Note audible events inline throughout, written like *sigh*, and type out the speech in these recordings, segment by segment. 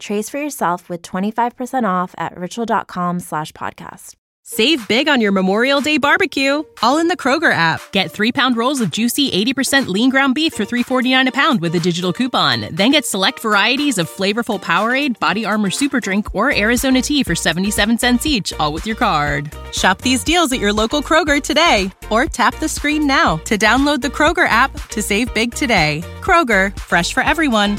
Trace for yourself with 25% off at ritual.com slash podcast. Save big on your Memorial Day barbecue, all in the Kroger app. Get three pound rolls of juicy 80% lean ground beef for $3.49 a pound with a digital coupon. Then get select varieties of flavorful Powerade, Body Armor Super Drink, or Arizona tea for 77 cents each, all with your card. Shop these deals at your local Kroger today, or tap the screen now to download the Kroger app to save big today. Kroger, fresh for everyone.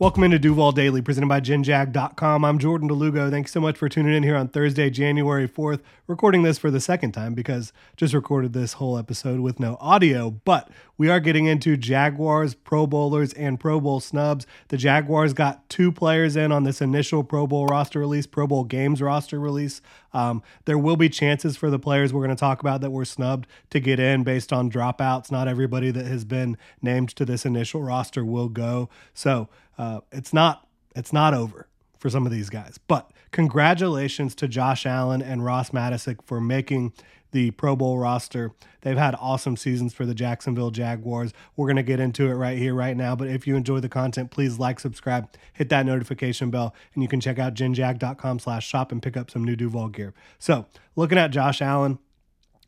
Welcome into Duval Daily, presented by GenJag.com. I'm Jordan de Lugo. Thanks so much for tuning in here on Thursday, January 4th. Recording this for the second time because just recorded this whole episode with no audio, but we are getting into Jaguars, Pro Bowlers, and Pro Bowl snubs. The Jaguars got two players in on this initial Pro Bowl roster release, Pro Bowl games roster release. Um, there will be chances for the players we're going to talk about that were snubbed to get in based on dropouts. Not everybody that has been named to this initial roster will go. So, uh, it's not it's not over for some of these guys. But congratulations to Josh Allen and Ross Matiscik for making the Pro Bowl roster. They've had awesome seasons for the Jacksonville Jaguars. We're going to get into it right here, right now. But if you enjoy the content, please like, subscribe, hit that notification bell, and you can check out genjag.com slash shop and pick up some new Duval gear. So looking at Josh Allen,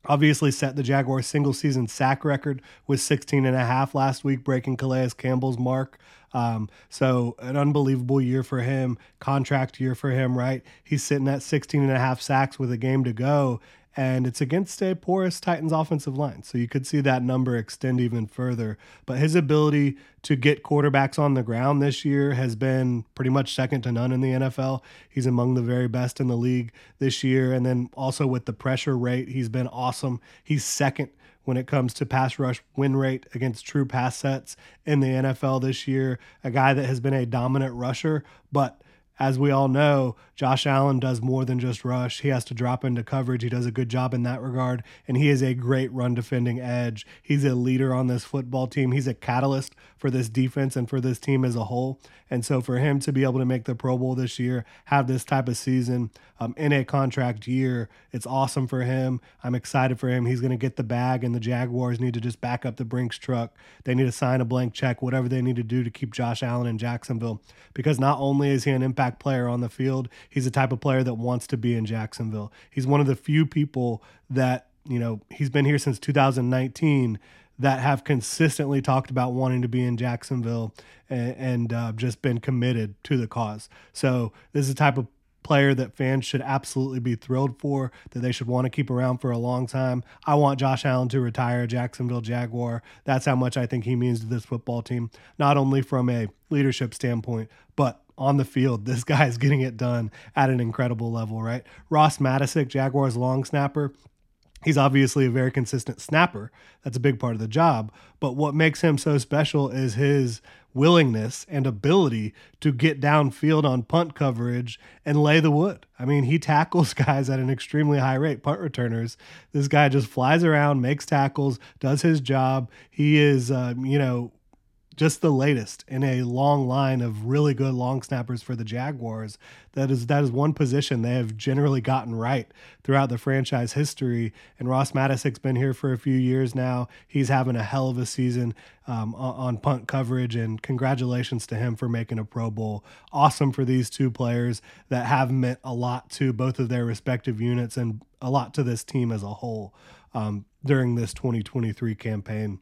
obviously set the Jaguars single season sack record with 16 and a half last week, breaking Calais Campbell's mark. Um, so an unbelievable year for him, contract year for him, right? He's sitting at 16 and a half sacks with a game to go and it's against a porous Titans offensive line. So you could see that number extend even further. But his ability to get quarterbacks on the ground this year has been pretty much second to none in the NFL. He's among the very best in the league this year. And then also with the pressure rate, he's been awesome. He's second when it comes to pass rush win rate against true pass sets in the NFL this year. A guy that has been a dominant rusher, but as we all know, Josh Allen does more than just rush. He has to drop into coverage. He does a good job in that regard, and he is a great run defending edge. He's a leader on this football team. He's a catalyst for this defense and for this team as a whole. And so for him to be able to make the Pro Bowl this year, have this type of season um, in a contract year, it's awesome for him. I'm excited for him. He's going to get the bag, and the Jaguars need to just back up the Brinks truck. They need to sign a blank check, whatever they need to do to keep Josh Allen in Jacksonville. Because not only is he an impact player on the field, he's the type of player that wants to be in Jacksonville. He's one of the few people that, you know, he's been here since 2019 that have consistently talked about wanting to be in Jacksonville and, and uh, just been committed to the cause. So this is the type of player that fans should absolutely be thrilled for, that they should want to keep around for a long time. I want Josh Allen to retire Jacksonville Jaguar. That's how much I think he means to this football team, not only from a leadership standpoint, but on the field. This guy is getting it done at an incredible level, right? Ross Matiscik, Jaguars long snapper, He's obviously a very consistent snapper. That's a big part of the job. But what makes him so special is his willingness and ability to get downfield on punt coverage and lay the wood. I mean, he tackles *laughs* guys at an extremely high rate, punt returners. This guy just flies around, makes tackles, does his job. He is, um, you know, just the latest in a long line of really good long snappers for the Jaguars. That is that is one position they have generally gotten right throughout the franchise history. And Ross Matiscik's been here for a few years now. He's having a hell of a season um, on punt coverage, and congratulations to him for making a Pro Bowl. Awesome for these two players that have meant a lot to both of their respective units and a lot to this team as a whole um, during this 2023 campaign.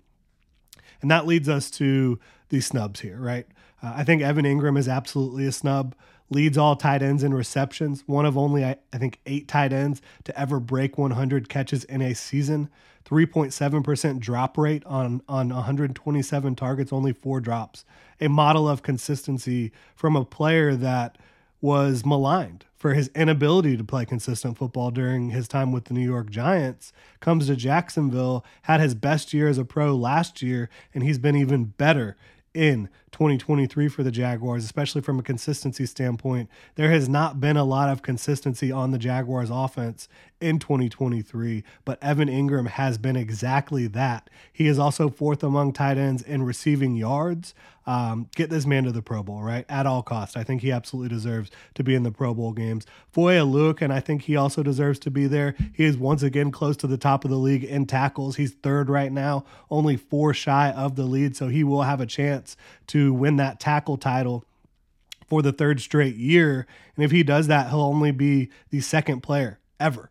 And that leads us to these snubs here, right? Uh, I think Evan Engram is absolutely a snub. Leads all tight ends in receptions, one of only, I, I think, eight tight ends to ever break 100 catches in a season. 3.7% drop rate on, on 127 targets, only four drops. A model of consistency from a player that was maligned for his inability to play consistent football during his time with the New York Giants. Comes to Jacksonville, had his best year as a pro last year, and he's been even better in 2023 for the Jaguars, especially from a consistency standpoint. There has not been a lot of consistency on the Jaguars offense in 2023, but Evan Engram has been exactly that. He is also fourth among tight ends in receiving yards. Um, get this man to the Pro Bowl, right? At all costs. I think he absolutely deserves to be in the Pro Bowl games. Foye Oluokun I think he also deserves to be there. He is once again close to the top of the league in tackles. He's third right now, only four shy of the lead, so he will have a chance to win that tackle title for the third straight year. And if he does that, he'll only be the second player ever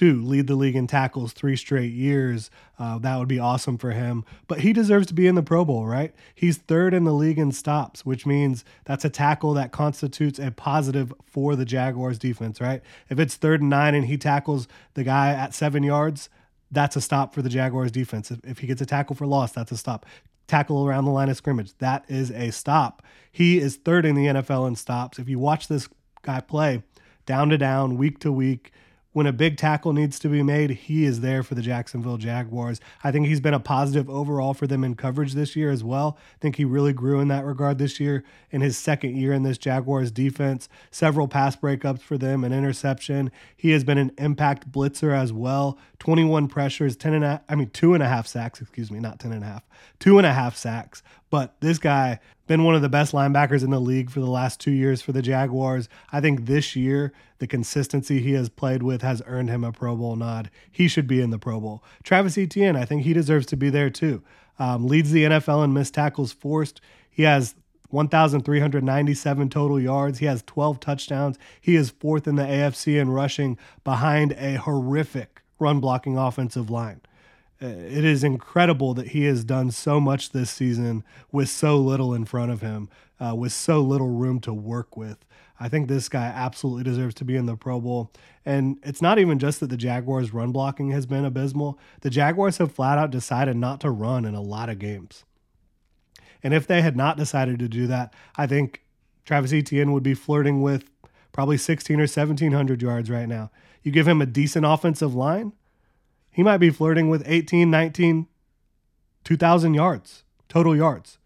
to lead the league in tackles three straight years. Uh, that would be awesome for him. But he deserves to be in the Pro Bowl, right? He's third in the league in stops, which means that's a tackle that constitutes a positive for the Jaguars defense, right? If it's third and nine and he tackles the guy at seven yards, that's a stop for the Jaguars defense. If, if he gets a tackle for loss, that's a stop. Tackle around the line of scrimmage, that is a stop. He is third in the NFL in stops. If you watch this guy play down to down, week to week, when a big tackle needs to be made, he is there for the Jacksonville Jaguars. I think he's been a positive overall for them in coverage this year as well. I think he really grew in that regard this year in his second year in this Jaguars defense. Several pass breakups for them, an interception. He has been an impact blitzer as well. 21 pressures, 10 and a I mean, two and a half sacks, excuse me, not 10 and a half, two and a half sacks. But this guy, been one of the best linebackers in the league for the last two years for the Jaguars. I think this year, the consistency he has played with has earned him a Pro Bowl nod. He should be in the Pro Bowl. Travis Etienne, I think he deserves to be there too. Um, leads the NFL in missed tackles forced. He has 1,397 total yards. He has 12 touchdowns. He is fourth in the AFC in rushing behind a horrific run blocking offensive line it is incredible that he has done so much this season with so little in front of him, uh, with so little room to work with. I think this guy absolutely deserves to be in the Pro Bowl. And it's not even just that the Jaguars' run blocking has been abysmal. The Jaguars have flat out decided not to run in a lot of games. And if they had not decided to do that, I think Travis Etienne would be flirting with probably 16 or 1700 yards right now. You give him a decent offensive line, he might be flirting with 18, 19, 2,000 yards, total yards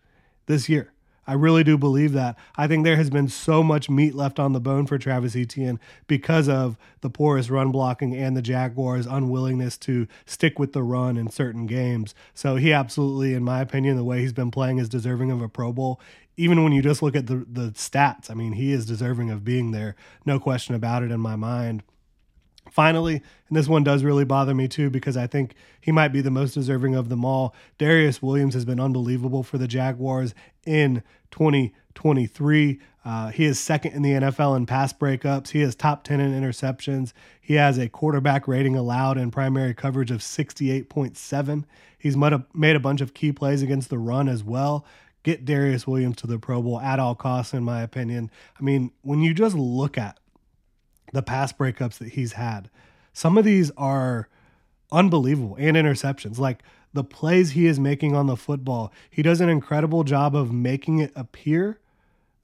this year. I really do believe that. I think there has been so much meat left on the bone for Travis Etienne because of the porous run blocking and the Jaguars' unwillingness to stick with the run in certain games. So he absolutely, in my opinion, the way he's been playing is deserving of a Pro Bowl. Even when you just look at the, the stats, I mean, he is deserving of being there. No question about it in my mind. Finally, and this one does really bother me too because I think he might be the most deserving of them all. Darious Williams has been unbelievable for the Jaguars in 2023. Uh, he is second in the NFL in pass breakups. He is top 10 in interceptions. He has a quarterback rating allowed in primary coverage of 68.7. He's made a bunch of key plays against the run as well. Get Darious Williams to the Pro Bowl at all costs, in my opinion. I mean, when you just look at the pass breakups that he's had. Some of these are unbelievable and interceptions. Like the plays he is making on the football, he does an incredible job of making it appear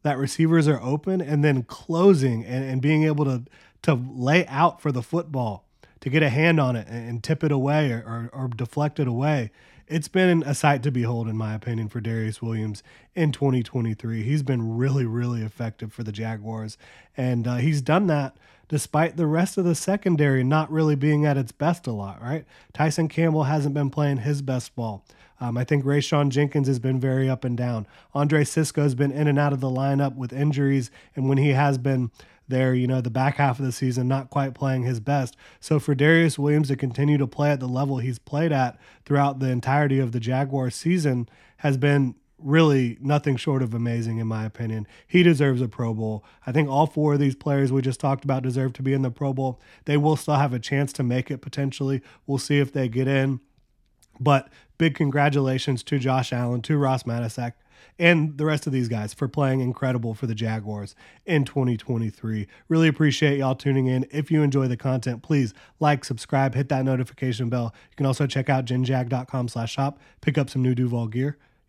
that receivers are open and then closing and, and being able to to lay out for the football to get a hand on it and, and tip it away or, or, or deflect it away. It's been a sight to behold, in my opinion, for Darious Williams in 2023. He's been really, really effective for the Jaguars, and uh, he's done that despite the rest of the secondary not really being at its best a lot, right? Tyson Campbell hasn't been playing his best ball. Um, I think Rayshawn Jenkins has been very up and down. Andre Cisco has been in and out of the lineup with injuries, and when he has been there, you know, the back half of the season, not quite playing his best. So for Darious Williams to continue to play at the level he's played at throughout the entirety of the Jaguars season has been really nothing short of amazing, in my opinion. He deserves a Pro Bowl. I think all four of these players we just talked about deserve to be in the Pro Bowl. They will still have a chance to make it potentially. We'll see if they get in. But big congratulations to Josh Allen, to Ross Matiscik, and the rest of these guys for playing incredible for the Jaguars in 2023. Really appreciate y'all tuning in. If you enjoy the content, please like, subscribe, hit that notification bell. You can also check out genjag.com slash shop, pick up some new Duval gear.